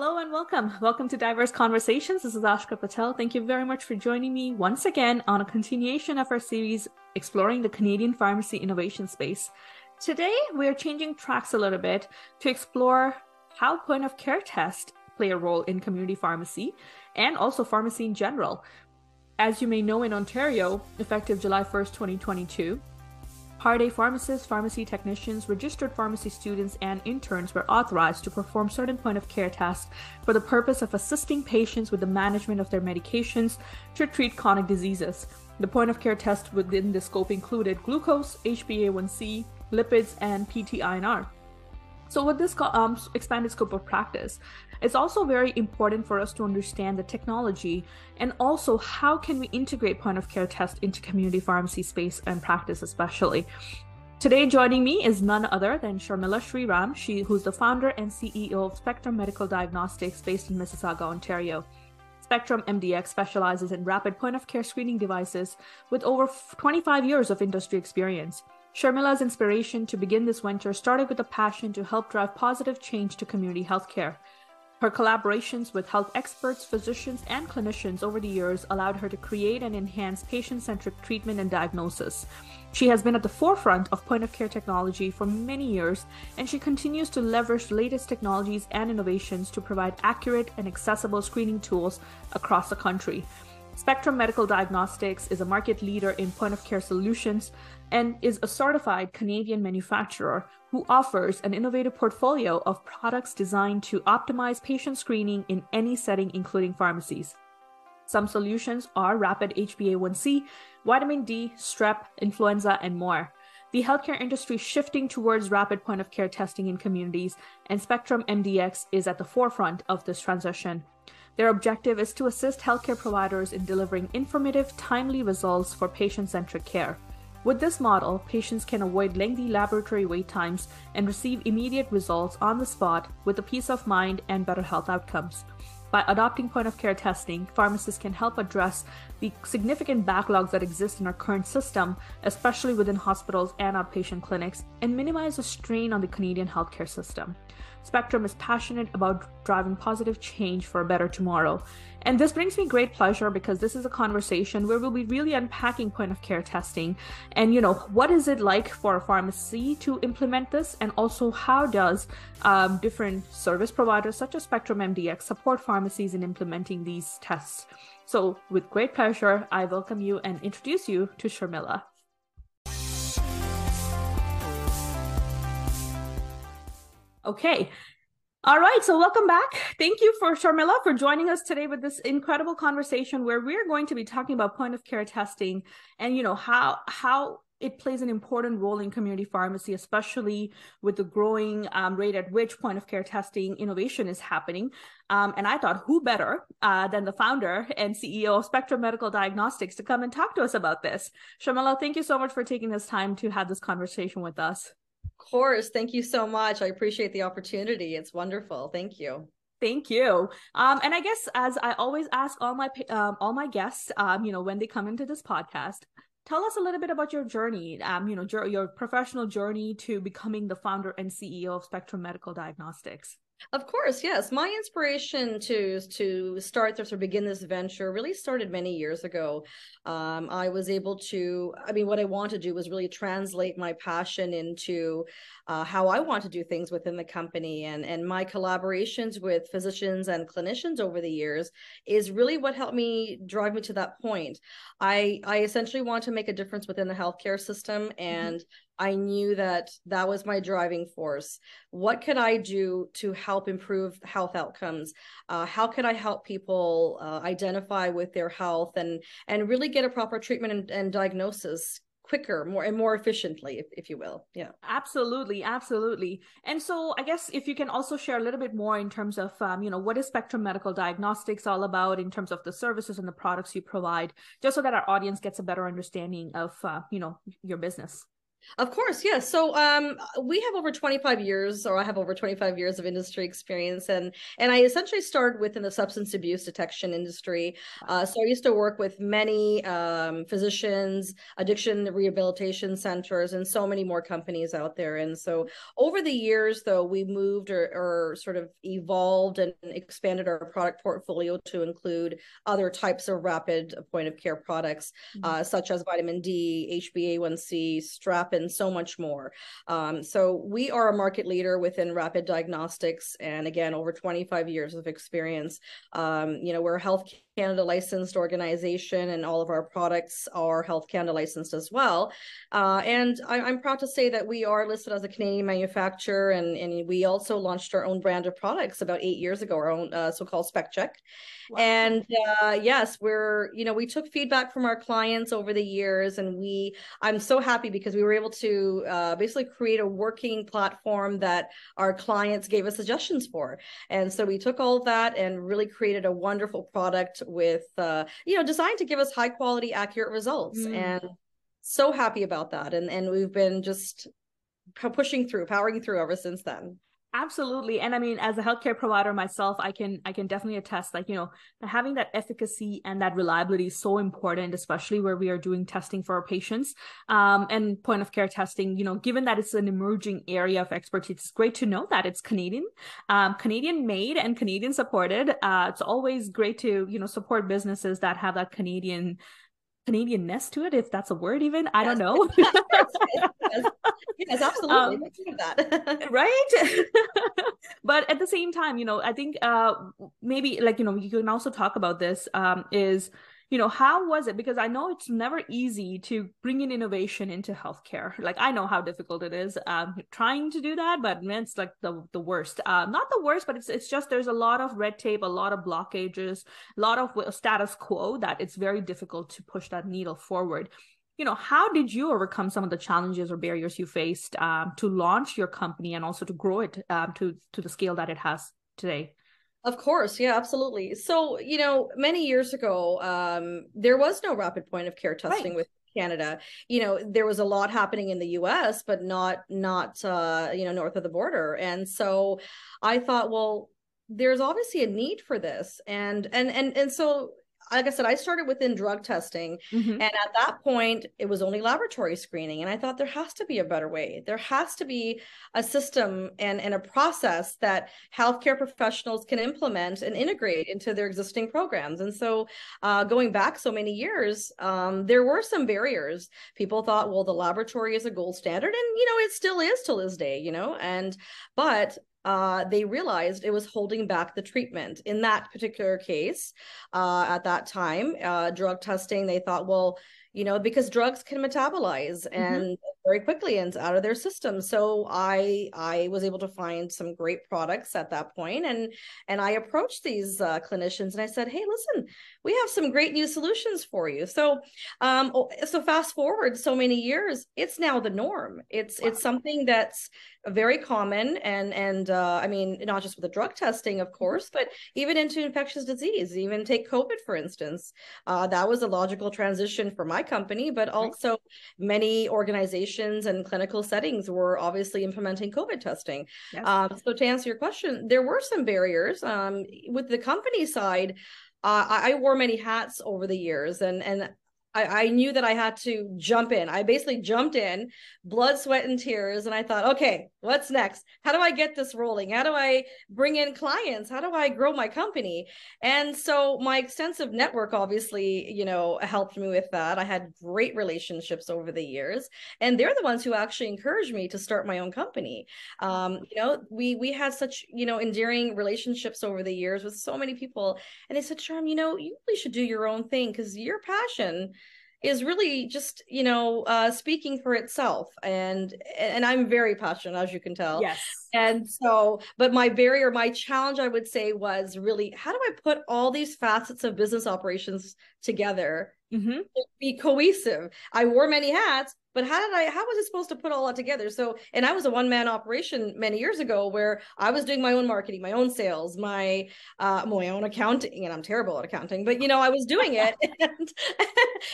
Hello and welcome. Welcome to Diverse Conversations. This is Ashka Patel. Thank you very much for joining me once again on a continuation of our series exploring the Canadian pharmacy innovation space. Today, we are changing tracks a little bit to explore how point of care tests play a role in community pharmacy and also pharmacy in general. As you may know, in Ontario, effective July 1st, 2022, Part A pharmacists, pharmacy technicians, registered pharmacy students, and interns were authorized to perform certain point of care tasks for the purpose of assisting patients with the management of their medications to treat chronic diseases. The point of care test within the scope included glucose, HbA1c, lipids, and PT-INR. So, with this um, expanded scope of practice, it's also very important for us to understand the technology and also how can we integrate point of care test into community pharmacy space and practice, especially. Today, joining me is none other than Sharmila Sriram, she who's the founder and CEO of Spectrum Medical Diagnostics based in Mississauga, Ontario. Spectrum MDX specializes in rapid point of care screening devices with over 25 years of industry experience. Sharmila's inspiration to begin this venture started with a passion to help drive positive change to community healthcare. Her collaborations with health experts, physicians, and clinicians over the years allowed her to create and enhance patient centric treatment and diagnosis. She has been at the forefront of point of care technology for many years, and she continues to leverage latest technologies and innovations to provide accurate and accessible screening tools across the country. Spectrum Medical Diagnostics is a market leader in point of care solutions and is a certified Canadian manufacturer who offers an innovative portfolio of products designed to optimize patient screening in any setting, including pharmacies. Some solutions are rapid HbA1c, vitamin D, strep, influenza, and more. The healthcare industry shifting towards rapid point of care testing in communities, and Spectrum MDX is at the forefront of this transition. Their objective is to assist healthcare providers in delivering informative, timely results for patient centric care. With this model, patients can avoid lengthy laboratory wait times and receive immediate results on the spot with a peace of mind and better health outcomes. By adopting point of care testing, pharmacists can help address the significant backlogs that exist in our current system, especially within hospitals and outpatient clinics, and minimize the strain on the Canadian healthcare system. Spectrum is passionate about driving positive change for a better tomorrow. And this brings me great pleasure because this is a conversation where we'll be really unpacking point of care testing and, you know, what is it like for a pharmacy to implement this? And also, how does um, different service providers such as Spectrum MDX support pharmacies in implementing these tests? So, with great pleasure, I welcome you and introduce you to Sharmila. Okay. All right, so welcome back. Thank you for Sharmila for joining us today with this incredible conversation where we're going to be talking about point of care testing and you know how how it plays an important role in community pharmacy, especially with the growing um, rate at which point of care testing innovation is happening. Um, and I thought, who better uh, than the founder and CEO of Spectrum Medical Diagnostics to come and talk to us about this? Sharmila, thank you so much for taking this time to have this conversation with us course. Thank you so much. I appreciate the opportunity. It's wonderful. Thank you. Thank you. Um, and I guess as I always ask all my um, all my guests, um, you know, when they come into this podcast, tell us a little bit about your journey. Um, you know, your, your professional journey to becoming the founder and CEO of Spectrum Medical Diagnostics. Of course, yes. My inspiration to to start this or begin this venture really started many years ago. Um, I was able to, I mean, what I want to do was really translate my passion into uh, how I want to do things within the company, and and my collaborations with physicians and clinicians over the years is really what helped me drive me to that point. I I essentially want to make a difference within the healthcare system mm-hmm. and. Mm-hmm I knew that that was my driving force. What could I do to help improve health outcomes? Uh, how could I help people uh, identify with their health and and really get a proper treatment and, and diagnosis quicker more and more efficiently if, if you will yeah absolutely absolutely and so i guess if you can also share a little bit more in terms of um, you know what is spectrum medical diagnostics all about in terms of the services and the products you provide just so that our audience gets a better understanding of uh, you know your business Of course, yes. Yeah. So um, we have over 25 years, or I have over 25 years of industry experience, and and I essentially started within the substance abuse detection industry. Uh, so I used to work with many um, physicians, addiction rehabilitation centers, and so many more companies out there. And so over the years, though, we moved or, or sort of evolved and expanded our product portfolio to include other types of rapid point of care products, mm-hmm. uh, such as vitamin D, HbA1c, strep and so much more. Um, so we are a market leader within rapid diagnostics, and again, over 25 years of experience. Um, you know, we're a health Canada licensed organization, and all of our products are Health Canada licensed as well. Uh, and I, am proud to say that we are listed as a Canadian manufacturer, and, and we also launched our own brand of products about eight years ago, our own uh, so-called Spec Check. Wow. And uh, yes, we're you know we took feedback from our clients over the years, and we I'm so happy because we were able to uh, basically create a working platform that our clients gave us suggestions for. And so we took all of that and really created a wonderful product with uh, you know designed to give us high quality accurate results mm. and so happy about that and and we've been just pushing through powering through ever since then absolutely. And i mean as a healthcare provider myself i can i can definitely attest like you know having that efficacy and that reliability is so important especially where we are doing testing for our patients um, and point of care testing you know given that it's an emerging area of expertise it's great to know that it's canadian um, canadian made and canadian supported uh, it's always great to you know support businesses that have that canadian Canadianness to it, if that's a word, even. I don't know. yes. yes, absolutely. Um, that. right. but at the same time, you know, I think uh maybe like, you know, you can also talk about this um is you know how was it? Because i know it's never easy to bring in innovation into healthcare. Like i know how difficult it is um, trying to do that but man it's like the the worst. Uh, not the worst but it's it's just there's a lot of red tape a lot of blockages a lot of status quo that it's very difficult to push that needle forward. You know how did you overcome some of the challenges or barriers you faced um, to launch your company and also to grow it um, to to the scale that it has today of course, yeah, absolutely. So, you know, many years ago, um, there was no rapid point of care testing right. with Canada. You know, there was a lot happening in the US, but not not uh, you know, north of the border. And so I thought, well, there's obviously a need for this. And and and and so like I said, I started within drug testing. Mm-hmm. And at that point, it was only laboratory screening. And I thought there has to be a better way. There has to be a system and, and a process that healthcare professionals can implement and integrate into their existing programs. And so, uh, going back so many years, um, there were some barriers. People thought, well, the laboratory is a gold standard. And, you know, it still is till this day, you know, and, but uh, they realized it was holding back the treatment. In that particular case, uh, at that time, uh, drug testing, they thought, well, you know, because drugs can metabolize mm-hmm. and mm-hmm. very quickly and out of their system. So I I was able to find some great products at that point, and and I approached these uh, clinicians and I said, hey, listen, we have some great new solutions for you. So um, oh, so fast forward so many years, it's now the norm. It's wow. it's something that's very common and and uh, i mean not just with the drug testing of mm-hmm. course but even into infectious disease even take covid for instance uh, that was a logical transition for my company but also many organizations and clinical settings were obviously implementing covid testing yes. um, so to answer your question there were some barriers um, with the company side uh, I, I wore many hats over the years and and I, I knew that I had to jump in. I basically jumped in, blood, sweat, and tears. And I thought, okay, what's next? How do I get this rolling? How do I bring in clients? How do I grow my company? And so my extensive network obviously, you know, helped me with that. I had great relationships over the years. And they're the ones who actually encouraged me to start my own company. Um, you know, we we had such, you know, endearing relationships over the years with so many people. And they said, Charm, you know, you really should do your own thing because your passion is really just you know uh, speaking for itself. And and i'm very passionate as you can tell. Yes And so, but my barrier, my challenge, I would say, was really how do I put all these facets of business operations together mm-hmm. be cohesive? I wore many hats, but how did I, how was I supposed to put all that together? So, and I was a one man operation many years ago where I was doing my own marketing, my own sales, my, uh, my own accounting, and I'm terrible at accounting, but you know, I was doing it and,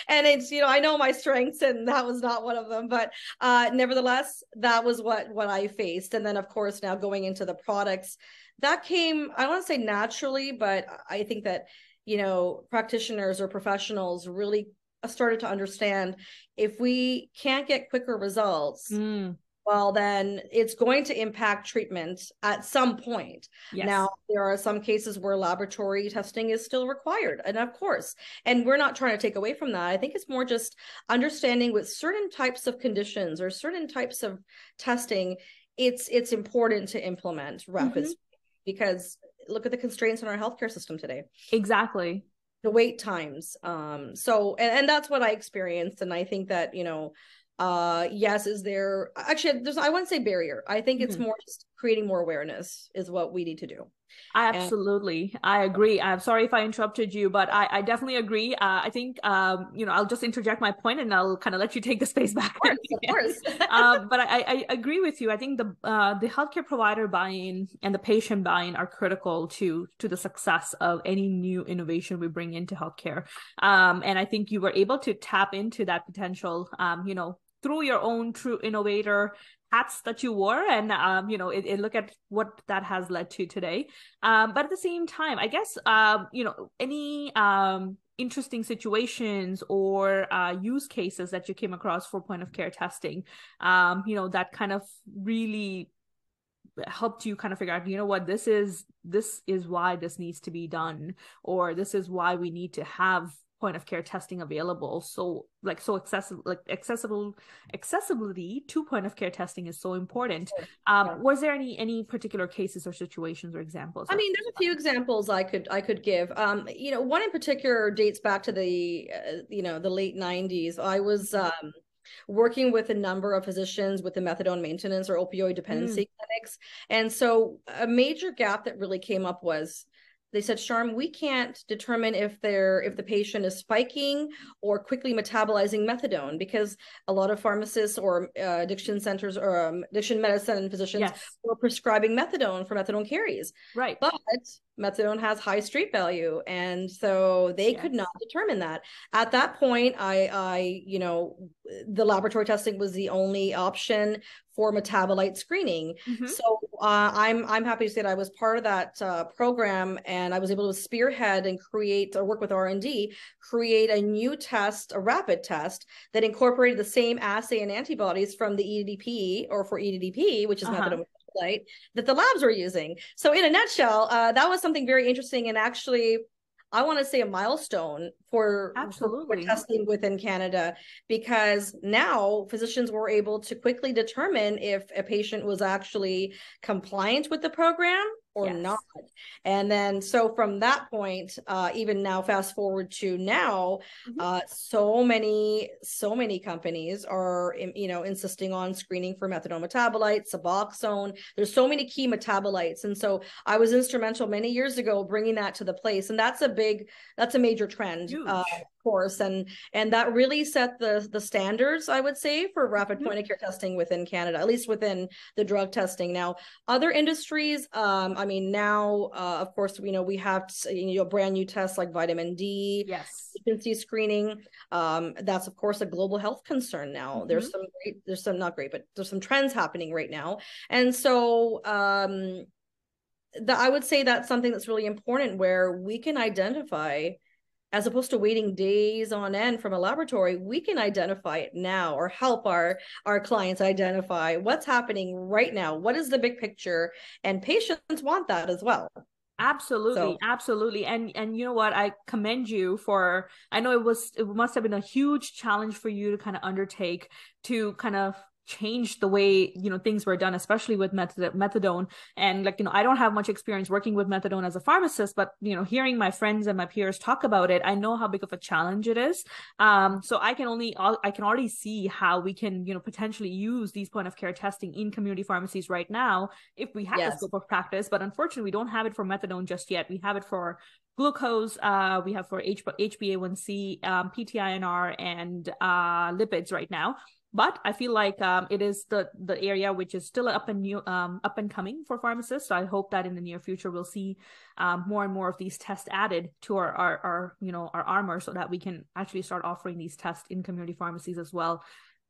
and it's, you know, I know my strengths and that was not one of them, but, uh, nevertheless, that was what, what I faced. And then of course, now going into the products that came, I don't want to say naturally, but I think that, you know, practitioners or professionals really started to understand if we can't get quicker results mm. well then it's going to impact treatment at some point yes. now there are some cases where laboratory testing is still required and of course and we're not trying to take away from that i think it's more just understanding with certain types of conditions or certain types of testing it's it's important to implement rapid mm-hmm. because look at the constraints in our healthcare system today exactly the wait times um so and, and that's what i experienced and i think that you know uh yes is there actually there's i wouldn't say barrier i think it's mm-hmm. more just creating more awareness is what we need to do. Absolutely. And- i agree. I'm sorry if i interrupted you but i, I definitely agree. Uh, i think um you know i'll just interject my point and i'll kind of let you take the space back of course, of course. uh, but I, I agree with you. I think the uh the healthcare provider buy-in and the patient buy-in are critical to to the success of any new innovation we bring into healthcare. Um and i think you were able to tap into that potential um you know through your own true innovator hats that you wore and um, you know it, it, look at what that has led to today. Um, but at the same time i guess um, you know any um, interesting situations or uh, use cases that you came across for point of care testing um, you know that kind of really helped you kind of figure out you know what this is this is why this needs to be done or this is why we need to have point of care testing available. So like so accessible like accessible accessibility to point of care testing is so important. Um was there any any particular cases or situations or examples i mean there's a few examples i could i could give. Um you know one in particular dates back to the uh, you know the late 90s i was um working with a number of physicians with the methadone maintenance or opioid dependency mm. clinics. And so a major gap that really came up was they said Charm, we can't determine if they're if the patient is spiking or quickly metabolizing methadone because a lot of pharmacists or uh, addiction centers or um, addiction medicine physicians yes. were prescribing methadone for methadone carries right but methadone has high street value and so they yes. could not determine that at that point i i you know the laboratory testing was the only option for metabolite screening mm-hmm. so uh, i'm i'm happy to say that i was part of that uh, program and i was able to spearhead and create or work with r&d create a new test a rapid test that incorporated the same assay and antibodies from the eddp or for eddp which is uh-huh. methadone that the labs were using. So, in a nutshell, uh, that was something very interesting and actually, I want to say a milestone for, Absolutely. for testing within Canada because now physicians were able to quickly determine if a patient was actually compliant with the program or yes. not. And then so from that point, uh, even now, fast forward to now, mm-hmm. uh, so many, so many companies are, you know, insisting on screening for methadone metabolites, Suboxone. There's so many key metabolites. And so I was instrumental many years ago bringing that to the place. And that's a big, that's a major trend. Uh, course and and that really set the the standards i would say for rapid mm-hmm. point of care testing within canada at least within the drug testing. Now other industries um i mean now uh, of course you know we have you know brand new tests like vitamin d yes. deficiency screening. Um that's of course a global health concern now. Mm-hmm. there's some great there's some not great but there's some trends happening right now. And so um that I would say that's something that's really important where we can identify as opposed to waiting days on end from a laboratory we can identify it now or help our our clients identify what's happening right now what is the big picture and patients want that as well absolutely so. absolutely and and you know what i commend you for i know it was it must have been a huge challenge for you to kind of undertake to kind of changed the way you know things were done especially with methadone. And like you know i don't have much experience working with methadone as a pharmacist but you know hearing my friends and my peers talk about it i know how big of a challenge it is. Um so i can only i can already see how we can you know potentially use these point of care testing in community pharmacies right now if we have yes. the scope of practice. But unfortunately we don't have it for methadone just yet. We have it for glucose uh, we have for H- hba1c um, ptinr and uh, lipids right now but I feel like um, it is the the area which is still up and new um, up and coming for pharmacists. So I hope that in the near future we'll see um, more and more of these tests added to our, our our you know our armor so that we can actually start offering these tests in community pharmacies as well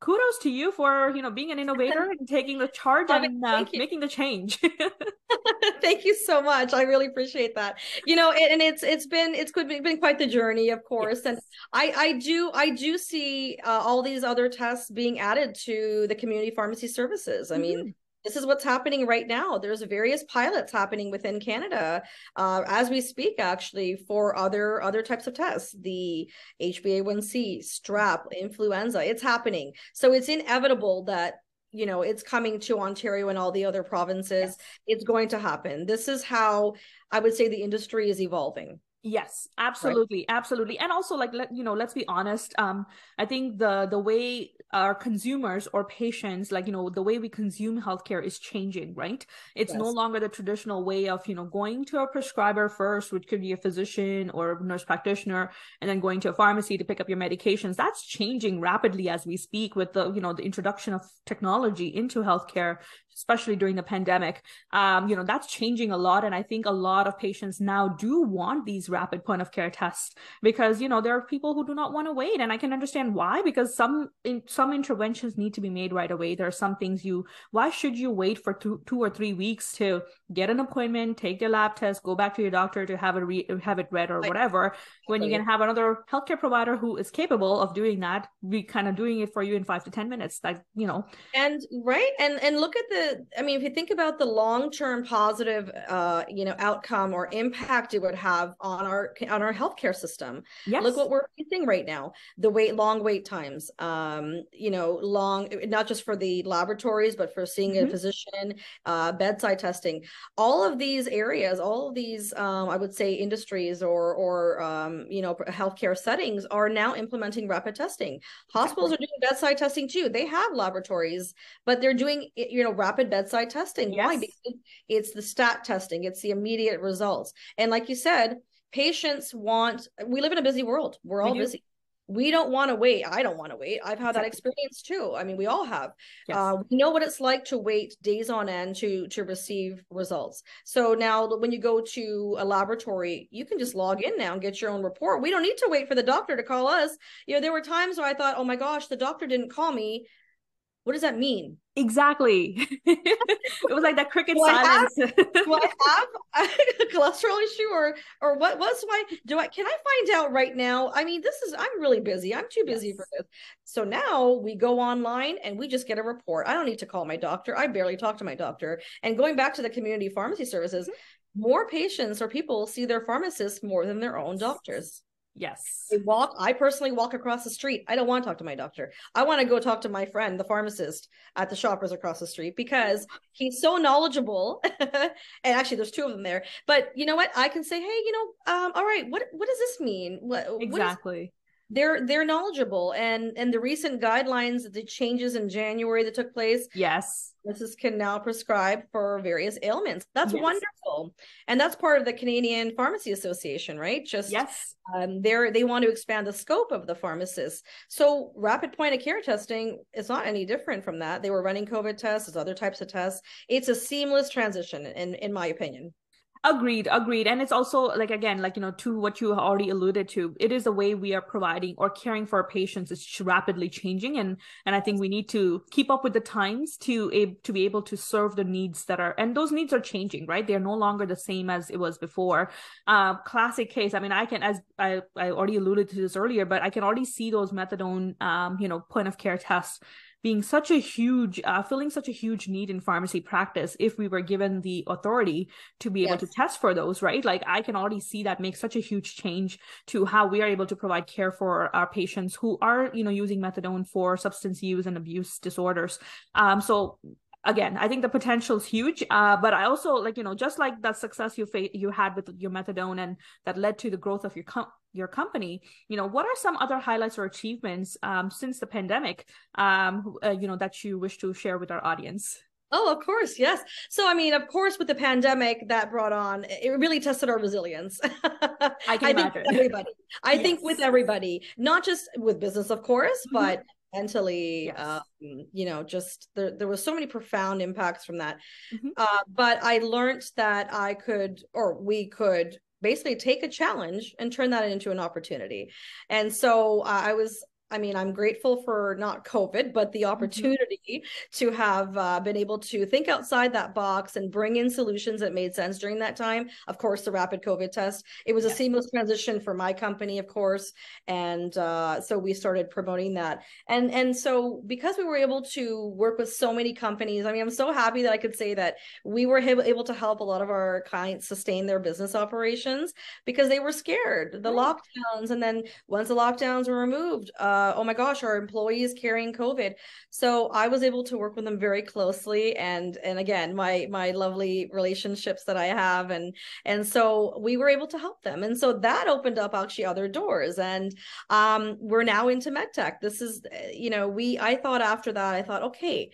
kudos to you for you know being an innovator and taking the charge and uh, making the change. Thank you so much. I really appreciate that. You know and, and it's it's been it's been quite the journey of course yes. and i i do i do see uh, all these other tests being added to the community pharmacy services. I mm-hmm. mean this is what's happening right now. There's various pilots happening within Canada uh, as we speak, actually, for other other types of tests, the HbA1c, strep, influenza. It's happening, so it's inevitable that you know it's coming to Ontario and all the other provinces. Yes. It's going to happen. This is how I would say the industry is evolving. Yes, absolutely, right? absolutely. And also like let you know, let's be honest. Um, I think the the way our consumers or patients, like you know, the way we consume healthcare is changing, right? It's yes. no longer the traditional way of, you know, going to a prescriber first, which could be a physician or a nurse practitioner, and then going to a pharmacy to pick up your medications. That's changing rapidly as we speak with the, you know, the introduction of technology into healthcare, especially during the pandemic. Um, you know, that's changing a lot. And I think a lot of patients now do want these rapid point of care tests because you know there are people who do not want to wait and i can understand why because some in, some interventions need to be made right away. There are some things you why should you wait for two, two or three weeks to get an appointment take the lab test go back to your doctor to have it re- have it read or whatever when you can have another healthcare provider who is capable of doing that be kind of doing it for you in five to ten minutes. Like you know. And right and and look at the i mean if you think about the long-term positive uh you know outcome or impact it would have on on our on our healthcare system. Yes. Look what we're facing right now. The wait long wait times. Um, you know, long not just for the laboratories, but for seeing mm-hmm. a physician, uh, bedside testing. All of these areas, all of these um, I would say industries or or um, you know, healthcare settings are now implementing rapid testing. Hospitals are doing bedside testing too. They have laboratories, but they're doing you know rapid bedside testing. Yes. Why? Because it's the stat testing, it's the immediate results. And like you said, patients want we live in a busy world. We're all we busy. We don't want to wait. I don't want to wait. I've had that experience too. I mean we all have. Yes. uh, we know what it's like to wait days on end to to receive results. So now when you go to a laboratory you can just log in now and get your own report. We don't need to wait for the doctor to call us. You know there were times where i thought oh my gosh the doctor didn't call me. What does that mean? Exactly. it was like that cricket do silence. I have, do I have a cholesterol issue or or what what's my do I can I find out right now? I mean, this is I'm really busy. I'm too busy yes. for this. So now we go online and we just get a report. I don't need to call my doctor. I barely talk to my doctor. And going back to the community pharmacy services, mm-hmm. more patients or people see their pharmacists more than their own doctors. Yes. I walk, I personally walk across the street. I don't want to talk to my doctor. I want to go talk to my friend, the pharmacist at the shoppers across the street, because he's so knowledgeable. and actually there's two of them there. But you know what? I can say, hey, you know, um, all right, what what does this mean? What exactly? They're they're knowledgeable and and the recent guidelines the changes in january that took place yes pharmacists can now prescribe for various ailments. That's yes. wonderful, and that's part of the Canadian Pharmacy Association, right? Just yes, um, they they want to expand the scope of the pharmacists. So rapid point of care testing is not any different from that. They were running COVID tests, as other types of tests. It's a seamless transition, in in my opinion agreed agreed. And it's also like again like you know to what you already alluded to it is the way we are providing or caring for our patients is rapidly changing. And and i think we need to keep up with the times to a, to be able to serve the needs that are and those needs are changing right? They're no longer the same as it was before. Uh, classic case i mean i can as i i already alluded to this earlier but i can already see those methadone um you know point of care tests being such a huge uh, filling such a huge need in pharmacy practice if we were given the authority to be able yes. to test for those right like i can already see that makes such a huge change to how we are able to provide care for our patients who are you know using methadone for substance use and abuse disorders um so again i think the potential is huge uh, but i also like you know just like that success you fa- you had with your methadone and that led to the growth of your com- your company you know what are some other highlights or achievements um, since the pandemic um, uh, you know that you wish to share with our audience Oh, of course, yes. So, I mean, of course, with the pandemic, that brought on it really tested our resilience. I can I think everybody. I yes. think with everybody, not just with business, of course, mm-hmm. but mentally yes. um, you know just there, there was so many profound impacts from that mm-hmm. uh, but i learned that i could or we could basically take a challenge and turn that into an opportunity and so uh, i was I mean, I'm grateful for not COVID, but the mm-hmm. opportunity mm-hmm. to have uh, been able to think outside that box and bring in solutions that made sense during that time. Of course, the rapid COVID test. It was a seamless transition for my company, of course, and uh, so we started promoting that. And and so because we were able to work with so many companies, I mean, I'm so happy that I could say that we were able to help a lot of our clients sustain their business operations because they were scared the lockdowns, and then once the lockdowns were removed. Uh, uh, oh my gosh, our employees carrying COVID. So I was able to work with them very closely, and and again, my my lovely relationships that I have, and and so we were able to help them, and so that opened up actually other doors, and um, we're now into medtech. This is, you know, we I thought after that, I thought, okay,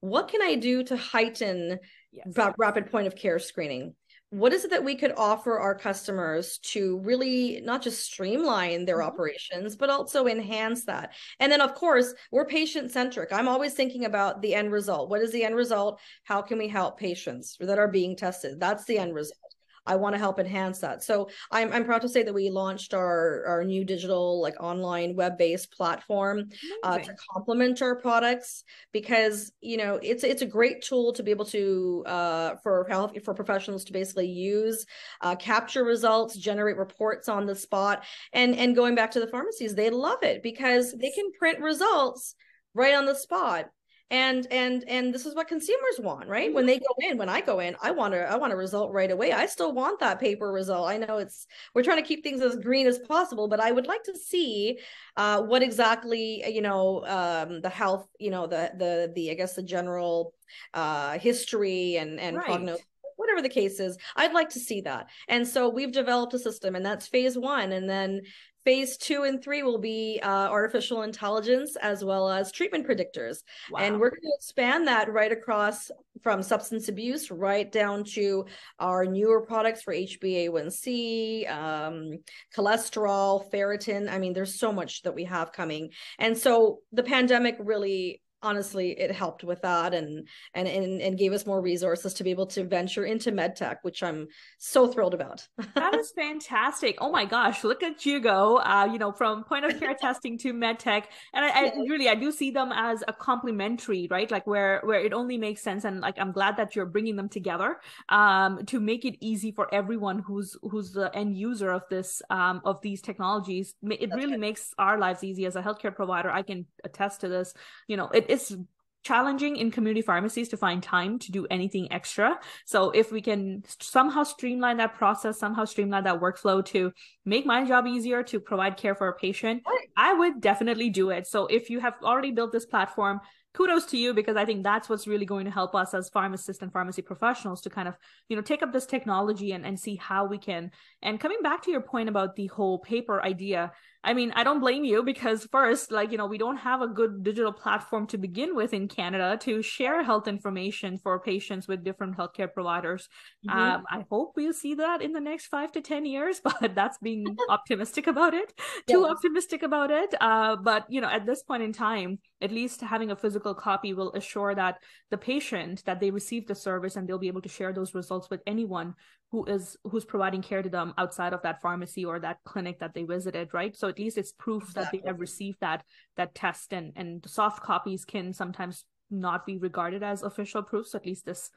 what can I do to heighten yes. rapid point of care screening? What is it that we could offer our customers to really not just streamline their mm-hmm. operations but also enhance that? And then of course we're patient centric i'm always thinking about the end result. What is the end result? How can we help patients that are being tested? That's the end result I want to help enhance that. So I'm I'm proud to say that we launched our our new digital like online web based platform uh, to complement our products because you know it's it's a great tool to be able to uh, for health for professionals to basically use uh, capture results, generate reports on the spot, and and going back to the pharmacies, they love it because they can print results right on the spot and and and this is what consumers want right? When they go in when i go in i want to i want a result right away. I still want that paper result. I know it's we're trying to keep things as green as possible but i would like to see uh, what exactly you know um, the health you know the the the i guess the general uh, history and and right. prognosis whatever the case is i'd like to see that. And so we've developed a system and that's phase one and then phase two and three will be uh, artificial intelligence as well as treatment predictors. Wow. and we're going to expand that right across from substance abuse right down to our newer products for hba1c um, cholesterol ferritin. I mean there's so much that we have coming. And so the pandemic really honestly it helped with that and, and and and gave us more resources to be able to venture into medtech which i'm so thrilled about. That is fantastic. Oh my gosh look at you go uh you know from point of care testing to medtech and I, I really i do see them as a complementary right? Like where where it only makes sense and like i'm glad that you're bringing them together um to make it easy for everyone who's who's the end user of this um of these technologies. It That's really right. makes our lives easy. As a healthcare provider i can attest to this. You know it it's challenging in community pharmacies to find time to do anything extra. So if we can somehow streamline that process, somehow streamline that workflow to make my job easier to provide care for a patient, I would definitely do it. So if you have already built this platform, kudos to you because I think that's what's really going to help us as pharmacists and pharmacy professionals to kind of, you know, take up this technology and, and see how we can. And coming back to your point about the whole paper idea, I mean, I don't blame you because first, like, you know, we don't have a good digital platform to begin with in Canada to share health information for patients with different healthcare providers. Mm-hmm. Um, I hope we'll see that in the next five to 10 years, but that's being optimistic about it, too optimistic about it. Uh, but, you know, at this point in time, at least having a physical copy will assure that the patient that they receive the service and they'll be able to share those results with anyone who is who's providing care to them outside of that pharmacy or that clinic that they visited right? So at least it's proof exactly. that they have received that that test and and soft copies can sometimes not be regarded as official proof. So at least this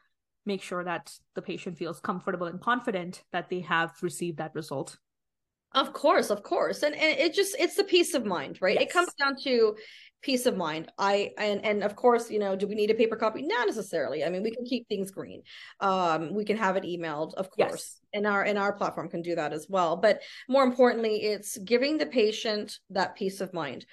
makes sure that the patient feels comfortable and confident that they have received that result Of course, of course. And, and it just it's the peace of mind, right? Yes. It comes down to peace of mind. I and and of course, you know, do we need a paper copy? Not necessarily. I mean, we can keep things green. Um, we can have it emailed, of course. Yes. And our and our platform can do that as well. But more importantly, it's giving the patient that peace of mind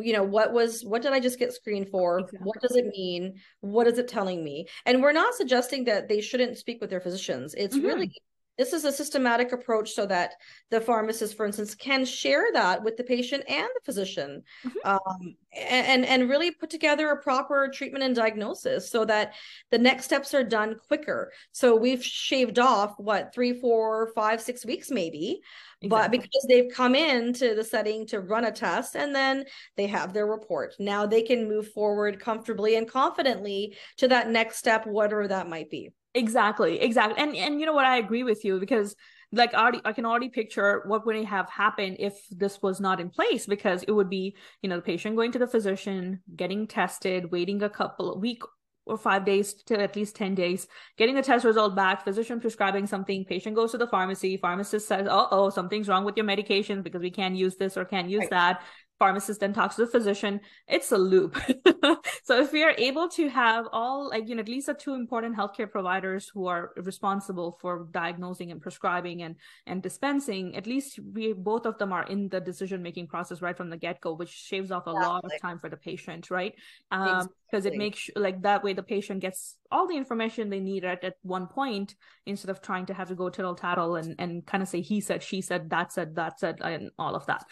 you know what was what did i just get screened for exactly. what does it mean what is it telling me and we're not suggesting that they shouldn't speak with their physicians it's mm-hmm. really this is a systematic approach so that the pharmacist, for instance, can share that with the patient and the physician, mm-hmm. um, and and really put together a proper treatment and diagnosis so that the next steps are done quicker. So we've shaved off what three, four, five, six weeks maybe, exactly. but because they've come into the setting to run a test and then they have their report, now they can move forward comfortably and confidently to that next step, whatever that might be. Exactly, exactly. And and you know what I agree with you because like already I can already picture what would have happened if this was not in place because it would be, you know, the patient going to the physician, getting tested, waiting a couple of week or five days to at least 10 days, getting the test result back, physician prescribing something, patient goes to the pharmacy, pharmacist says, oh, oh, something's wrong with your medication because we can't use this or can't use right. that pharmacist then talks to the physician it's a loop so if we are able to have all like you know at least the two important healthcare providers who are responsible for diagnosing and prescribing and and dispensing at least we both of them are in the decision making process right from the get-go which shaves off a exactly. lot of time for the patient right um because exactly. it makes like that way the patient gets all the information they need at, at one point instead of trying to have to go tittle tattle and and kind of say he said she said that said that said and all of that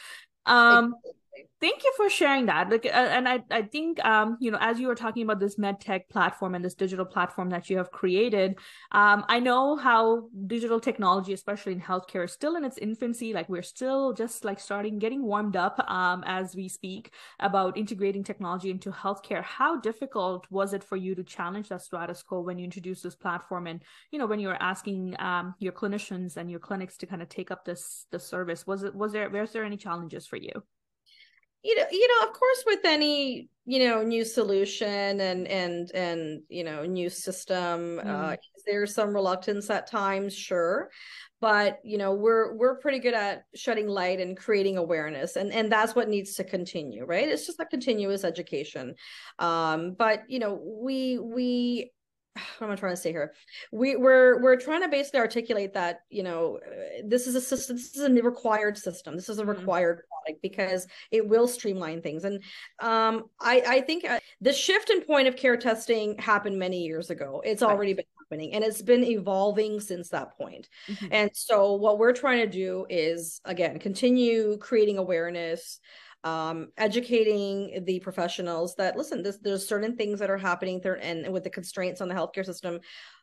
um exactly Thank you for sharing that. Like, uh, and I, I think, um, you know, as you were talking about this medtech platform and this digital platform that you have created, um, I know how digital technology, especially in healthcare, is still in its infancy. Like, we're still just like starting, getting warmed up, um, as we speak about integrating technology into healthcare. How difficult was it for you to challenge that status quo when you introduced this platform, and you know, when you were asking um, your clinicians and your clinics to kind of take up this the service? Was it was there was there any challenges for you? You know you know of course with any you know new solution and and and you know new system mm. uh there's some reluctance at times? Sure. But you know we're we're pretty good at shedding light and creating awareness and and that's what needs to continue right? It's just a continuous education. Um but you know we we what am I trying to say here? We, we're we're trying to basically articulate that you know this is a system. This is a required system. This is a mm-hmm. required product because it will streamline things. And um, I I think uh, the shift in point of care testing happened many years ago. It's already right. been happening and it's been evolving since that point. Mm-hmm. And so what we're trying to do is again continue creating awareness um, educating the professionals that listen this, there's certain things that are happening there and with the constraints on the healthcare system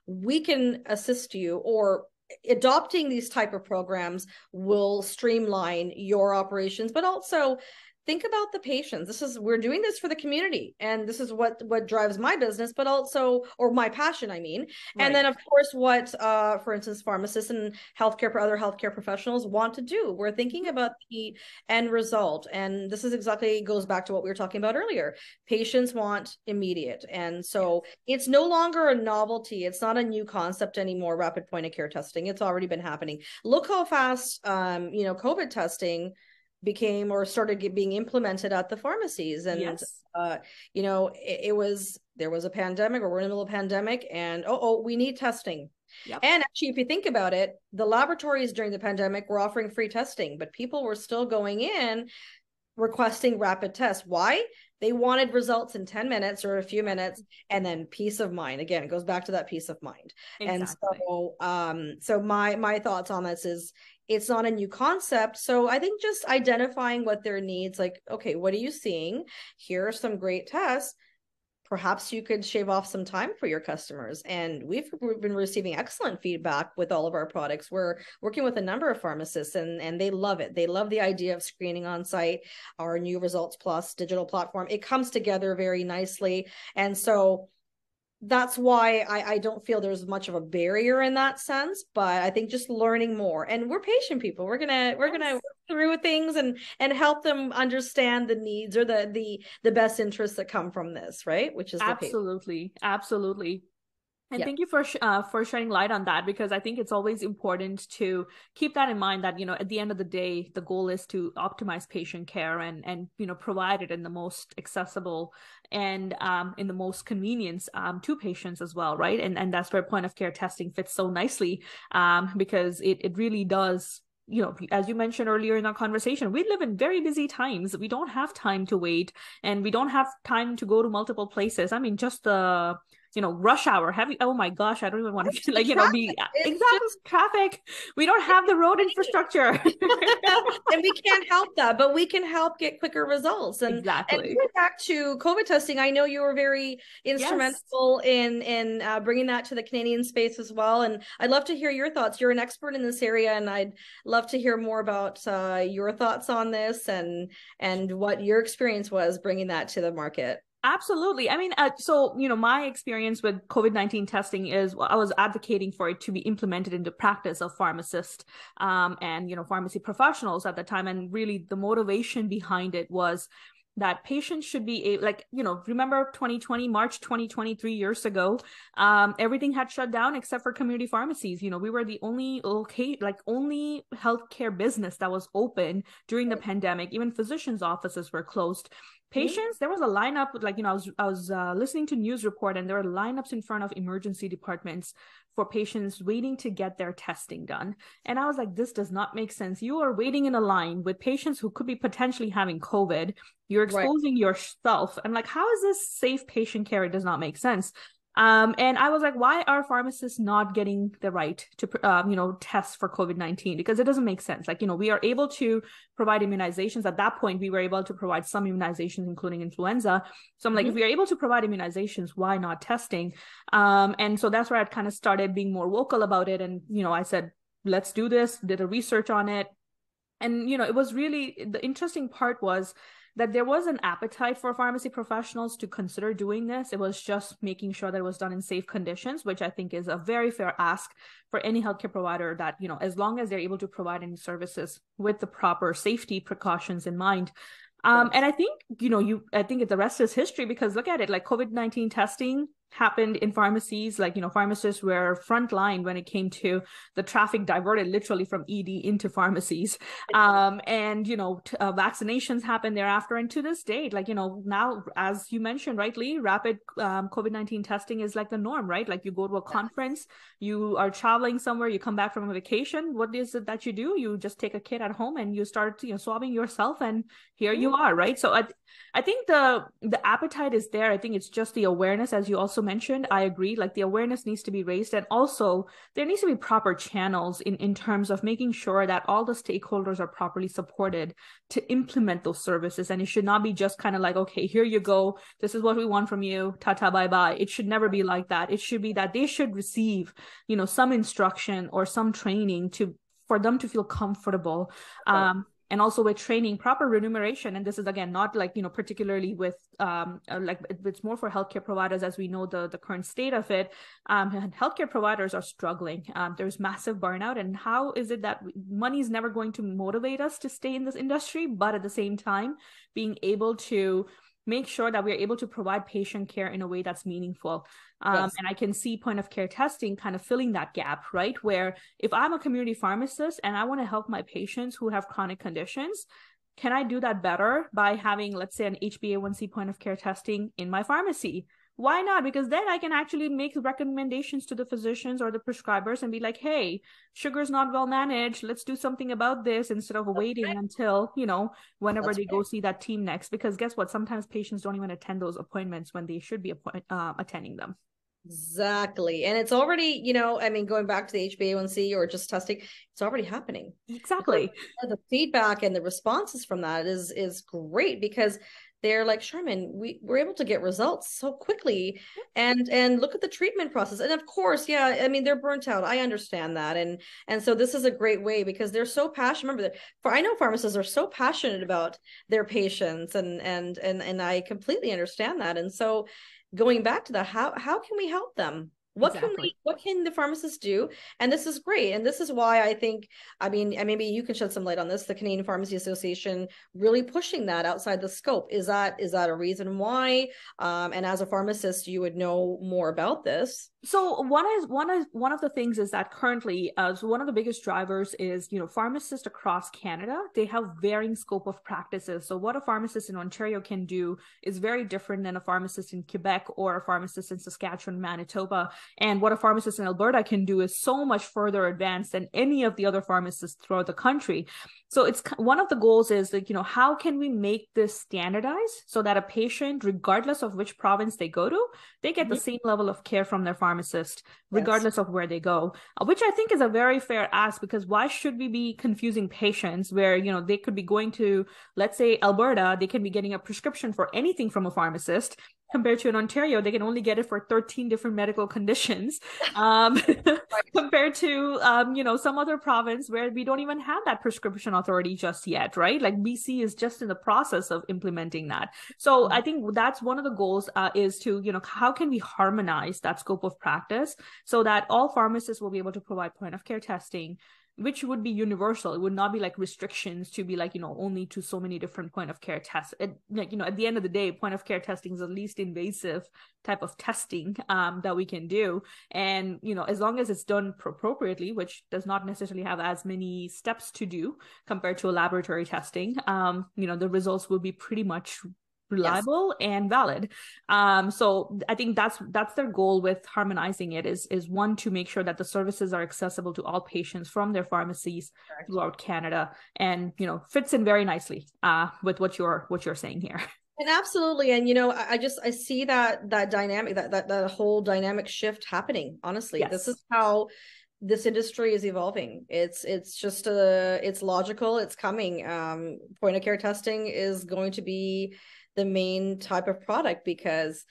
we can assist you or adopting these type of programs will streamline your operations but also think about the patients. This is we're doing this for the community and this is what what drives my business but also or my passion i mean. Right. and then of course what uh for instance pharmacists and healthcare other healthcare professionals want to do. We're thinking about the end result and this is exactly goes back to what we were talking about earlier. Patients want immediate and so it's no longer a novelty. It's not a new concept anymore rapid point of care testing. It's already been happening. Look how fast um you know covid testing became or started get, being implemented at the pharmacies and yes. uh you know it, it, was there was a pandemic or we're in the middle of a pandemic and oh oh we need testing yep. and actually if you think about it the laboratories during the pandemic were offering free testing but people were still going in requesting rapid tests why they wanted results in 10 minutes or a few minutes and then peace of mind again it goes back to that peace of mind exactly. and so um so my my thoughts on this is it's not a new concept. So i think just identifying what their needs like okay what are you seeing? Here are some great tests. Perhaps you could shave off some time for your customers. And we've, we've been receiving excellent feedback with all of our products. We're working with a number of pharmacists and and they love it. They love the idea of screening on site our new results plus digital platform. It comes together very nicely. And so that's why I, I don't feel there's much of a barrier in that sense but i think just learning more. And we're patient people. We're gonna we're gonna work through things and and help them understand the needs or the the the best interests that come from this right? Which is absolutely. Absolutely And yeah. thank you for sh- uh, for shedding light on that because I think it's always important to keep that in mind that you know at the end of the day the goal is to optimize patient care and and you know provide it in the most accessible and um, in the most convenience um, to patients as well, right? And and that's where point of care testing fits so nicely um, because it it really does you know, as you mentioned earlier in our conversation, we live in very busy times. We don't have time to wait and we don't have time to go to multiple places. I mean, just the you know rush hour heavy oh my gosh i don't even want to like you know be exactly just... traffic. We don't have the road infrastructure. And we can't help that but we can help get quicker results. And exactly. and back to covid testing i know you were very instrumental yes. in in uh, bringing that to the canadian space as well. And i'd love to hear your thoughts. You're an expert in this area and i'd love to hear more about uh, your thoughts on this and and what your experience was bringing that to the market Absolutely. I mean, uh, so, you know, my experience with COVID 19 testing is I was advocating for it to be implemented into practice of pharmacists um, and, you know, pharmacy professionals at the time. And really the motivation behind it was that patients should be a, like you know remember 2020 march 2023 years ago um, everything had shut down except for community pharmacies you know we were the only okay like only healthcare business that was open during the pandemic even physicians offices were closed patients there was a lineup with like you know i was i was uh, listening to news report and there were lineups in front of emergency departments for patients waiting to get their testing done. And i was like this does not make sense. You are waiting in a line with patients who could be potentially having covid. You're exposing right. yourself. I'm like how is this safe patient care? It does not make sense um, and I was like, why are pharmacists not getting the right to, um, you know, test for COVID 19? Because it doesn't make sense. Like, you know, we are able to provide immunizations. At that point, we were able to provide some immunizations, including influenza. So I'm like, mm-hmm. if we are able to provide immunizations, why not testing? Um, and so that's where I kind of started being more vocal about it. And, you know, I said, let's do this, did a research on it. And, you know, it was really the interesting part was that there was an appetite for pharmacy professionals to consider doing this. It was just making sure that it was done in safe conditions, which I think is a very fair ask for any healthcare provider that, you know, as long as they're able to provide any services with the proper safety precautions in mind. Um, and I think, you know, you, I think the rest is history because look at it, like COVID 19 testing happened in pharmacies like you know pharmacists were frontline when it came to the traffic diverted literally from ed into pharmacies. Um, and you know t- uh, vaccinations happened thereafter. And to this date like you know now as you mentioned rightly rapid um, covid-19 testing is like the norm right? Like you go to a conference you are traveling somewhere you come back from a vacation. What is it that you do? You just take a kit at home and you start you know swabbing yourself and here you are right? So i, I think the the appetite is there i think it's just the awareness as you also mentioned, I agree, like the awareness needs to be raised. And also, there needs to be proper channels in, in terms of making sure that all the stakeholders are properly supported to implement those services. And it should not be just kind of like, okay, here you go. This is what we want from you. Tata, bye bye. It should never be like that. It should be that they should receive, you know, some instruction or some training to for them to feel comfortable um, and also with training proper remuneration and this is again not like you know particularly with um uh, like it's more for healthcare providers as we know the the current state of it um healthcare providers are struggling. Um there's massive burnout and how is it that money is never going to motivate us to stay in this industry but at the same time being able to make sure that we're able to provide patient care in a way that's meaningful. Um, yes. And I can see point of care testing kind of filling that gap, right? Where if I'm a community pharmacist and I want to help my patients who have chronic conditions, can I do that better by having, let's say, an HbA1c point of care testing in my pharmacy? Why not because then i can actually make recommendations to the physicians or the prescribers and be like hey sugar's not well managed let's do something about this instead of waiting until you know whenever That's they right. go see that team next because guess what sometimes patients don't even attend those appointments when they should be appoint- uh, attending them Exactly. And it's already, you know, I mean, going back to the HbA1c or just testing, it's already happening. Exactly. The feedback and the responses from that is is great because they're like Sharmila we were able to get results so quickly and and look at the treatment process. And of course, yeah, I mean they're burnt out. I understand that. And and so this is a great way because they're so passionate. Remember that for I know pharmacists are so passionate about their patients and and and and I completely understand that. And so going back to that, how how can we help them? What exactly. can we what can the pharmacists do? And this is great. And this is why i think i mean and maybe you can shed some light on this the canadian pharmacy association really pushing that outside the scope. Is that is that a reason why? Um, and as a pharmacist you would know more about this so one is one is one of the things is that currently uh, so one of the biggest drivers is you know pharmacists across canada they have varying scope of practices. So what a pharmacist in ontario can do is very different than a pharmacist in quebec or a pharmacist in saskatchewan manitoba. And what a pharmacist in alberta can do is so much further advanced than any of the other pharmacists throughout the country. So it's one of the goals is like you know how can we make this standardized so that a patient regardless of which province they go to they get mm-hmm. the same level of care from their pharmacist regardless yes. of where they go uh, which i think is a very fair ask because why should we be confusing patients where you know they could be going to let's say alberta they can be getting a prescription for anything from a pharmacist compared to in Ontario, they can only get it for 13 different medical conditions. Um, compared to, um, you know, some other province where we don't even have that prescription authority just yet, right? Like BC is just in the process of implementing that. So mm-hmm. I think that's one of the goals uh, is to, you know, how can we harmonize that scope of practice so that all pharmacists will be able to provide point of care testing which would be universal. It would not be like restrictions to be like you know only to so many different point of care tests. It, like you know at the end of the day point of care testing is the least invasive type of testing um, that we can do. And you know as long as it's done appropriately which does not necessarily have as many steps to do compared to a laboratory testing um, you know the results will be pretty much reliable yes. and valid. Um so i think that's that's their goal with harmonizing it is is one to make sure that the services are accessible to all patients from their pharmacies throughout canada and you know fits in very nicely uh with what you're what you're saying here. And absolutely. And you know I, I just i see that that dynamic that that, that whole dynamic shift happening honestly. Yes. this is how this industry is evolving. It's it's just a it's logical. It's coming. Um point of care testing is going to be the main type of product because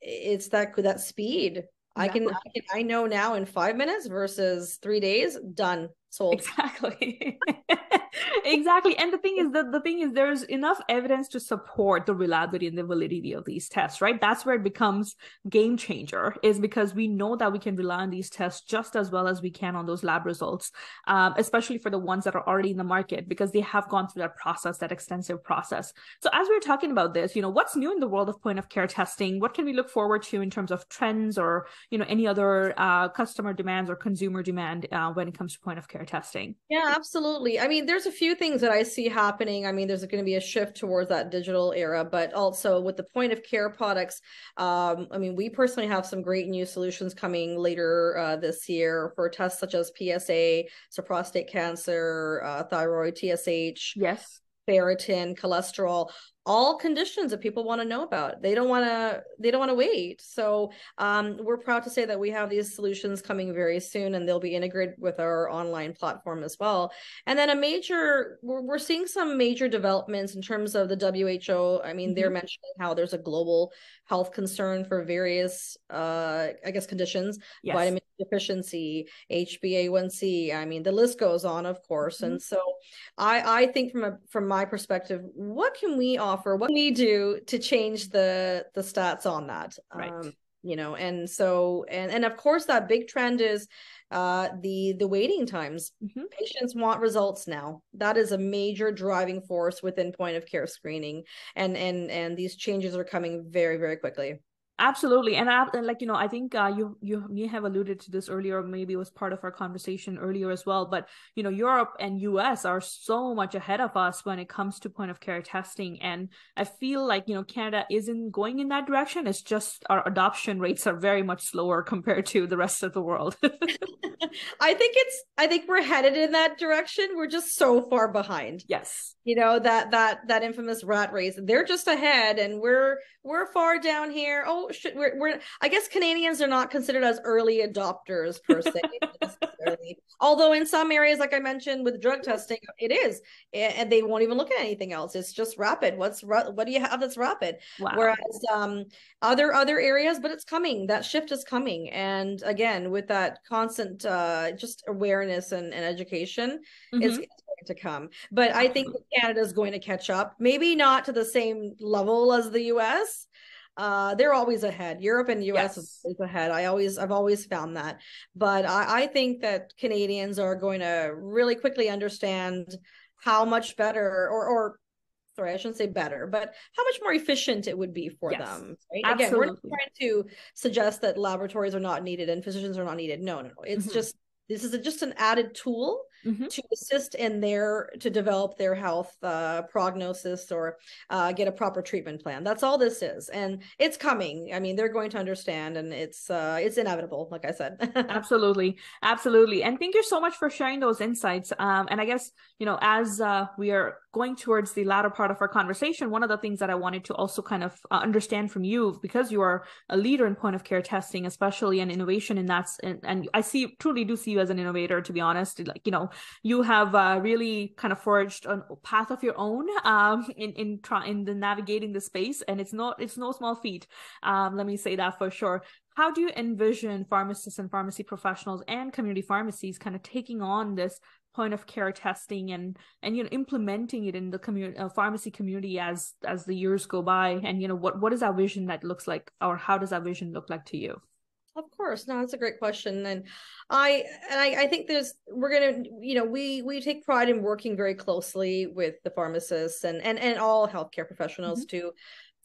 it's that that speed. Exactly. I can, I can I know now in five minutes versus three days done sold. Exactly. Exactly. And the thing is that the thing is there's enough evidence to support the reliability and the validity of these tests right? That's where it becomes game changer is because we know that we can rely on these tests just as well as we can on those lab results um, especially for the ones that are already in the market because they have gone through that process that extensive process. So as we are talking about this you know what's new in the world of point of care testing? What can we look forward to in terms of trends or you know any other uh, customer demands or consumer demand uh, when it comes to point of care testing. Yeah, absolutely. I mean, there's a few things that I see happening. I mean, there's going to be a shift towards that digital era, but also with the point of care products. Um, I mean, we personally have some great new solutions coming later uh, this year for tests such as PSA, so prostate cancer, uh, thyroid, TSH. Yes ferritin, cholesterol, all conditions that people want to know about. They don't want to they don't want to wait. So um, we're proud to say that we have these solutions coming very soon, and they'll be integrated with our online platform as well. And then a major we're, we're seeing some major developments in terms of the WHO. I mean, mm-hmm. they're mentioning how there's a global health concern for various uh, I guess conditions, yes. vitamin deficiency, HbA1c. I mean, the list goes on, of course. Mm-hmm. And so I I think from a from my perspective, what can we offer? What we do to change the the stats on that? Right. Um, you know, and so and and of course that big trend is uh the the waiting times mm-hmm. patients want results now that is a major driving force within point of care screening and and and these changes are coming very very quickly absolutely. And I, like you know i think uh, you you may have alluded to this earlier maybe it was part of our conversation earlier as well but you know europe and us are so much ahead of us when it comes to point of care testing. And i feel like you know canada isn't going in that direction. It's just our adoption rates are very much slower compared to the rest of the world. I think it's i think we're headed in that direction. We're just so far behind. Yes. You know that that that infamous rat race. They're just ahead and we're we're far down here. Oh shit we're, we're i guess canadians are not considered as early adopters per se although in some areas like i mentioned with drug testing it is and they won't even look at anything else. It's just rapid. What's what do you have that's rapid? Wow. whereas um other other areas but it's coming. That shift is coming. And again with that constant uh just awareness and, and education mm-hmm. it's, to come. But I think Canada is going to catch up. Maybe not to the same level as the US. Uh, they're always ahead. Europe and US yes. is ahead. I always, I've always found that. But I, I think that Canadians are going to really quickly understand how much better, or, or sorry, I shouldn't say better, but how much more efficient it would be for yes, them. Right? Absolutely. Again, we're not trying to suggest that laboratories are not needed and physicians are not needed. No, no, no. It's mm-hmm. just this is a, just an added tool mm-hmm. to assist in their to develop their health uh, prognosis or uh, get a proper treatment plan. That's all this is, and it's coming. I mean, they're going to understand, and it's uh, it's inevitable. Like I said, absolutely, absolutely. And thank you so much for sharing those insights. Um, and I guess you know, as uh, we are going towards the latter part of our conversation, one of the things that I wanted to also kind of uh, understand from you, because you are a leader in point of care testing, especially an innovation in that, and, and I see truly do see you as an innovator. To be honest, like you know, you have uh, really kind of forged a path of your own um, in in trying in the navigating the space, and it's not it's no small feat. Um, let me say that for sure. How do you envision pharmacists and pharmacy professionals and community pharmacies kind of taking on this point of care testing and and you know implementing it in the community uh, pharmacy community as as the years go by and you know what what is our vision that looks like or how does our vision look like to you of course, no, that's a great question, and I and I, I think there's we're gonna you know we we take pride in working very closely with the pharmacists and and and all healthcare professionals mm-hmm. to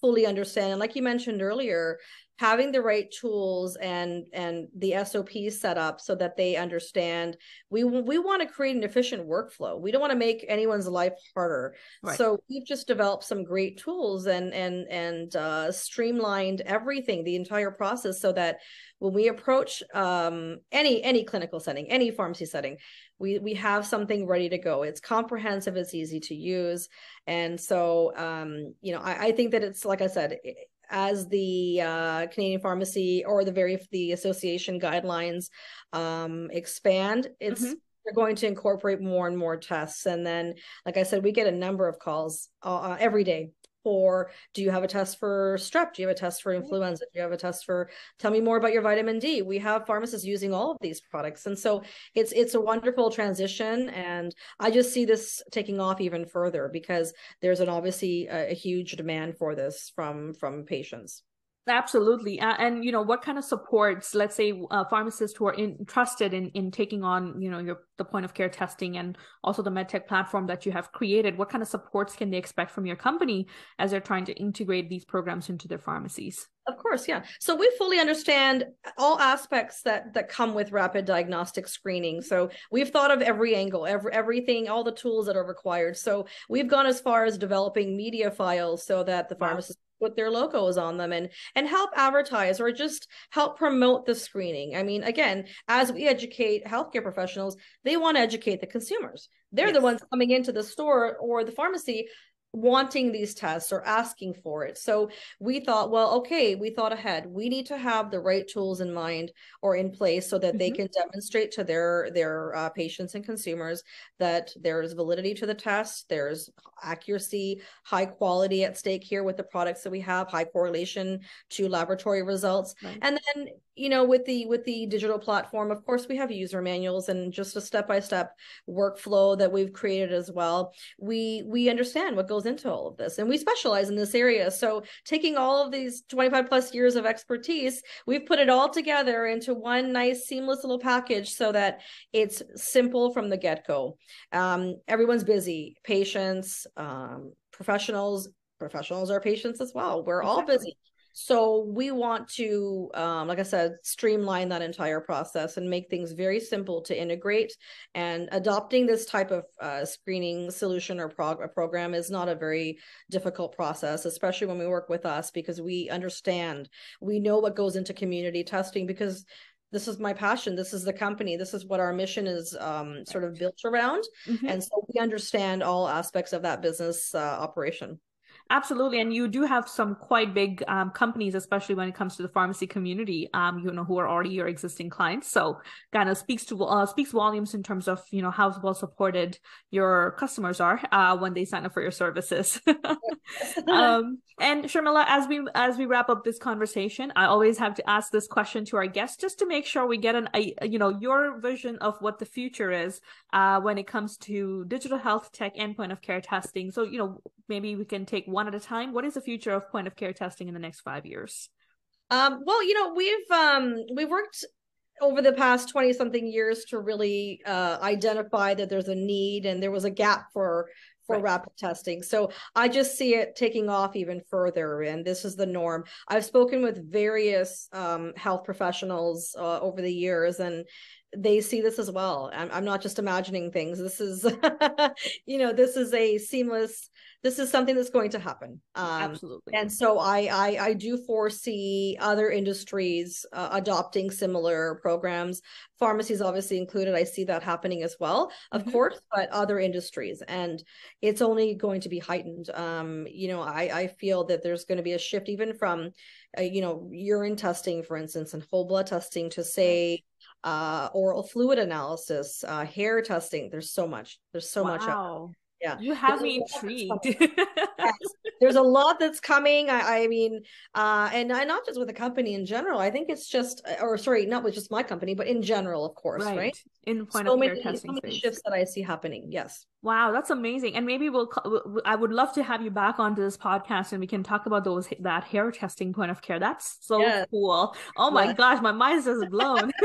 fully understand. And like you mentioned earlier having the right tools and and the SOPs set up so that they understand we we want to create an efficient workflow. We don't want to make anyone's life harder. Right. So we've just developed some great tools and and and uh, streamlined everything, the entire process, so that when we approach um, any any clinical setting, any pharmacy setting, we we have something ready to go. It's comprehensive, it's easy to use, and so um, you know I, I think that it's like I said. It, as the uh, Canadian Pharmacy or the very the association guidelines um, expand, it's mm-hmm. they're going to incorporate more and more tests. And then, like I said, we get a number of calls uh, every day or do you have a test for strep? Do you have a test for influenza? Do you have a test for tell me more about your vitamin d. We have pharmacists using all of these products. And so it's it's a wonderful transition. And i just see this taking off even further because there's an obviously a, a huge demand for this from from patients Absolutely. Uh, and, you know, what kind of supports, let's say, uh, pharmacists who are interested in, in taking on, you know, your, the point of care testing and also the MedTech platform that you have created, what kind of supports can they expect from your company as they're trying to integrate these programs into their pharmacies? Of course, yeah. So we fully understand all aspects that that come with rapid diagnostic screening. So we've thought of every angle, every everything, all the tools that are required. So we've gone as far as developing media files so that the pharmacist put their logos on them and and help advertise or just help promote the screening. I mean, again, as we educate healthcare professionals, they want to educate the consumers. They're yes. the ones coming into the store or the pharmacy wanting these tests or asking for it. So we thought, well, okay, we thought ahead. We need to have the right tools in mind or in place so that mm-hmm. they can demonstrate to their their uh, patients and consumers that there's validity to the test, there's accuracy, high quality at stake here with the products that we have, high correlation to laboratory results. Right. And then you know with the with the digital platform of course we have user manuals and just a step by step workflow that we've created as well. We we understand what goes into all of this and we specialize in this area. So taking all of these 25 plus years of expertise we've put it all together into one nice seamless little package so that it's simple from the get-go. Um, everyone's busy patients um, professionals professionals are patients as well. We're all busy so we want to, um, like I said, streamline that entire process and make things very simple to integrate. And adopting this type of uh, screening solution or prog- program is not a very difficult process, especially when we work with us because we understand, we know what goes into community testing because this is my passion this is the company this is what our mission is um, sort of built around mm-hmm. and so we understand all aspects of that business uh, operation Absolutely, and you do have some quite big um, companies, especially when it comes to the pharmacy community. Um, you know, who are already your existing clients. So, kind of speaks to uh, speaks volumes in terms of you know how well supported your customers are uh, when they sign up for your services. um, and Sharmila, as we as we wrap up this conversation, I always have to ask this question to our guests just to make sure we get an a, you know your vision of what the future is uh, when it comes to digital health tech and point of care testing. So, you know, maybe we can take one at a time. What is the future of point of care testing in the next five years? Um, well, you know, we've um, we've worked over the past 20 something years to really uh, identify that there's a need and there was a gap for for right. rapid testing. So I just see it taking off even further, and this is the norm. I've spoken with various um, health professionals uh, over the years, and they see this as well. I'm, I'm not just imagining things. This is, you know, this is a seamless this is something that's going to happen. Um, Absolutely. And so I, I, I do foresee other industries uh, adopting similar programs. Pharmacies obviously included. I see that happening as well, of mm-hmm. course, but other industries, and it's only going to be heightened. Um, you know, I, I feel that there's going to be a shift even from, uh, you know, urine testing, for instance, and whole blood testing to say. Uh, oral fluid analysis, uh, hair testing. There's so much. There's so wow. much. Out yeah you have me intrigued yes. there's a lot that's coming i, I mean uh and, and not just with the company in general i think it's just uh, or sorry not with just my company but in general of course right, right? in point so of many, testing so many shifts that i see happening yes wow that's amazing and maybe we'll i would love to have you back onto this podcast and we can talk about those that hair testing point of care that's so yes. cool oh my yes. gosh my mind is just blown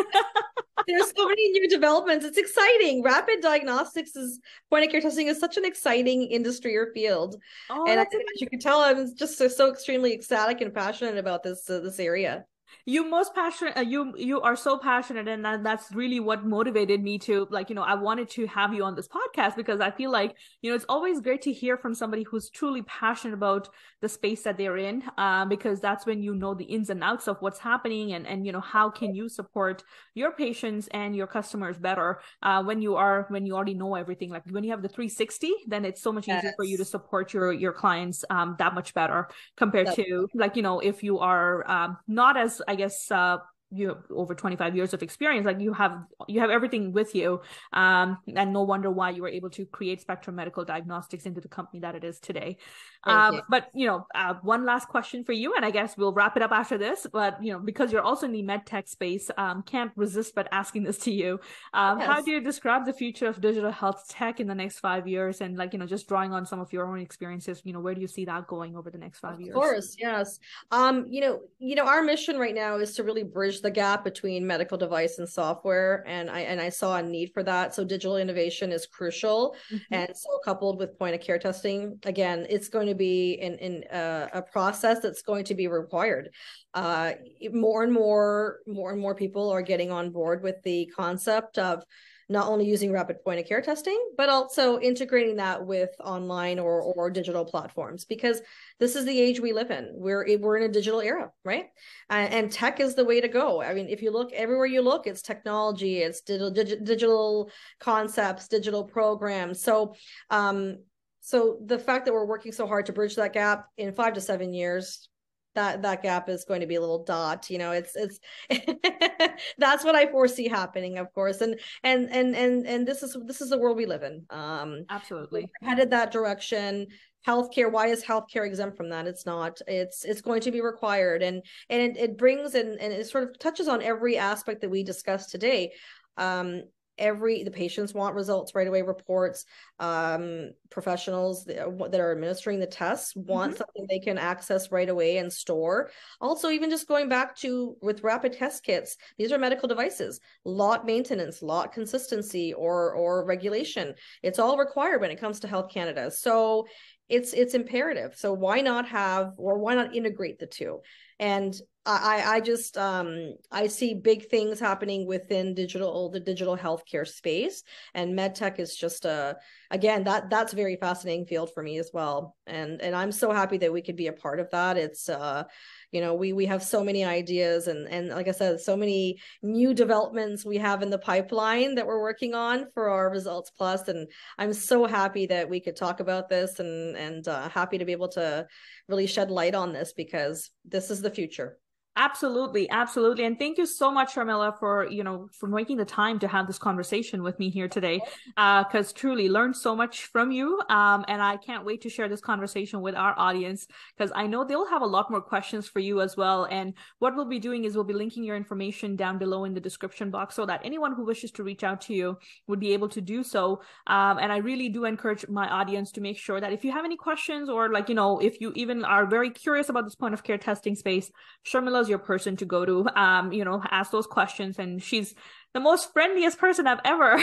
there's so many new developments. It's exciting. Rapid diagnostics is point of care testing is such an exciting industry or field. Oh, and I, as you can tell, I'm just so, so extremely ecstatic and passionate about this uh, this area you most passionate uh, you you are so passionate and that, that's really what motivated me to like you know i wanted to have you on this podcast because i feel like you know it's always great to hear from somebody who's truly passionate about the space that they're in uh, because that's when you know the ins and outs of what's happening and and you know how can you support your patients and your customers better uh, when you are when you already know everything like when you have the 360 then it's so much yes. easier for you to support your your clients um, that much better compared that's- to like you know if you are um, not as I guess uh, you have over 25 years of experience like you have you have everything with you um, and no wonder why you were able to create spectrum medical diagnostics into the company that it is today. Um, you. but you know uh, one last question for you and i guess we'll wrap it up after this but you know because you're also in the med tech space um, can't resist but asking this to you. Um, yes. how do you describe the future of digital health tech in the next five years? And like you know just drawing on some of your own experiences you know where do you see that going over the next five of years? of course yes. Um you know you know our mission right now is to really bridge the gap between medical device and software and i and i saw a need for that so digital innovation is crucial mm-hmm. and so coupled with point of care testing again it's going to be in in uh, a process that's going to be required uh, more and more more and more people are getting on board with the concept of not only using rapid point of care testing, but also integrating that with online or, or digital platforms because this is the age we live in. We're we're in a digital era, right? And, and tech is the way to go. I mean, if you look everywhere you look, it's technology, it's digital digital concepts, digital programs. So, um, so the fact that we're working so hard to bridge that gap in five to seven years that that gap is going to be a little dot you know it's it's that's what i foresee happening of course and and and and and this is this is the world we live in um absolutely. headed that direction. Healthcare why is healthcare exempt from that? It's not it's it's going to be required and and it, it brings and and it sort of touches on every aspect that we discussed today um every the patients want results right away reports um, professionals that are, administering the tests want mm-hmm. something they can access right away and store. Also even just going back to with rapid test kits these are medical devices. Lot maintenance lot consistency or or regulation. It's all required when it comes to health canada. So it's it's imperative. So why not have or why not integrate the two? And I, I just um I see big things happening within digital the digital healthcare space and medtech is just a again that that's a very fascinating field for me as well. And and I'm so happy that we could be a part of that. It's uh you know we we have so many ideas and and like I said so many new developments we have in the pipeline that we're working on for our results plus. And I'm so happy that we could talk about this and and uh, happy to be able to really shed light on this because this is the future Absolutely, absolutely, and thank you so much, Sharmila, for you know for making the time to have this conversation with me here today. Because uh, truly learned so much from you, um, and I can't wait to share this conversation with our audience because I know they'll have a lot more questions for you as well. And what we'll be doing is we'll be linking your information down below in the description box so that anyone who wishes to reach out to you would be able to do so. Um, and I really do encourage my audience to make sure that if you have any questions or like you know if you even are very curious about this point of care testing space, Sharmila's your person to go to. Um, you know, ask those questions, and she's the most friendliest person I've ever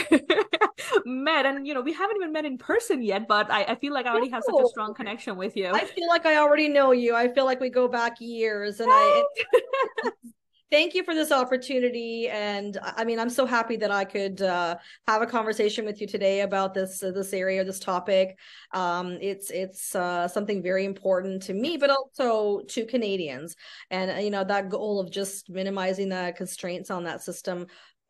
met. And you know, we haven't even met in person yet, but I, I feel like I already have such a strong connection with you. I feel like I already know you. I feel like we go back years, and I. Thank you for this opportunity. And i mean i'm so happy that i could uh, have a conversation with you today about this uh, this area this topic. Um, it's it's uh, something very important to me but also to canadians. And uh, you know that goal of just minimizing the constraints on that system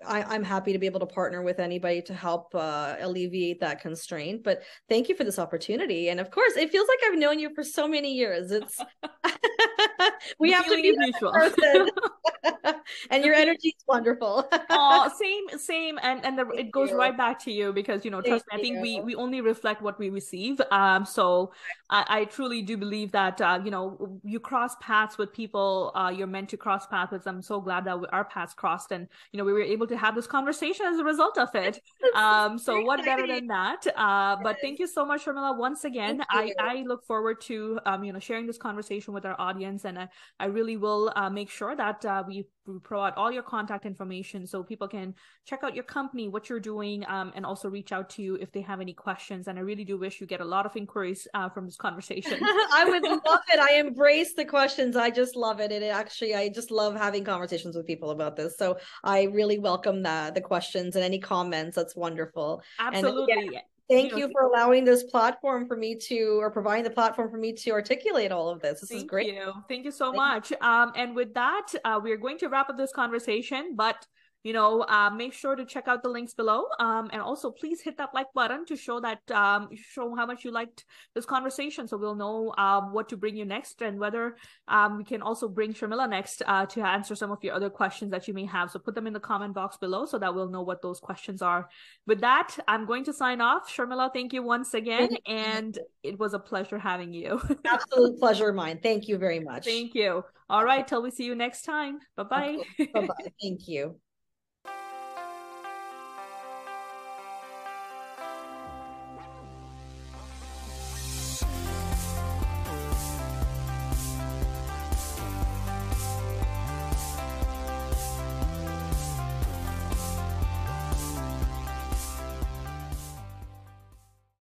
I, am happy to be able to partner with anybody to help uh, alleviate that constraint. But thank you for this opportunity. And of course, it feels like I've known you for so many years. It's we have to be mutual. and your energy is wonderful. oh, same, same, and and the, it goes you. right back to you because you know, trust Thank me. I think you. we we only reflect what we receive. Um, so I, I truly do believe that uh, you know you cross paths with people uh, you're meant to cross paths with. I'm so glad that our paths crossed, and you know we were able to have this conversation as a result of it. Um, so what better than that? Uh, but thank you so much, Sharmila, once again. I I look forward to um, you know sharing this conversation with our audience, and I I really will uh, make sure that uh, we provide all your contact information so people can check out your company, what you're doing, um, and also reach out to you if they have any questions. And I really do wish you get a lot of inquiries uh, from this conversation. I would love it. I embrace the questions. I just love it. And it actually, I just love having conversations with people about this. So I really welcome the, the questions and any comments. That's wonderful. Absolutely. And, yeah, thank you, know, you, for allowing this platform for me to or providing the platform for me to articulate all of this this is great you. thank you so thank much you. um and with that uh, we're going to wrap up this conversation but you know uh, make sure to check out the links below. Um, and also please hit that like button to show that um, show how much you liked this conversation. So we'll know um, what to bring you next and whether um, we can also bring Sharmila next uh, to answer some of your other questions that you may have. So put them in the comment box below so that we'll know what those questions are. With that i'm going to sign off. Sharmila thank you once again and it was a pleasure having you. Absolute pleasure mine. Thank you very much. Thank you. All right. Till we see you next time. Bye bye bye bye thank you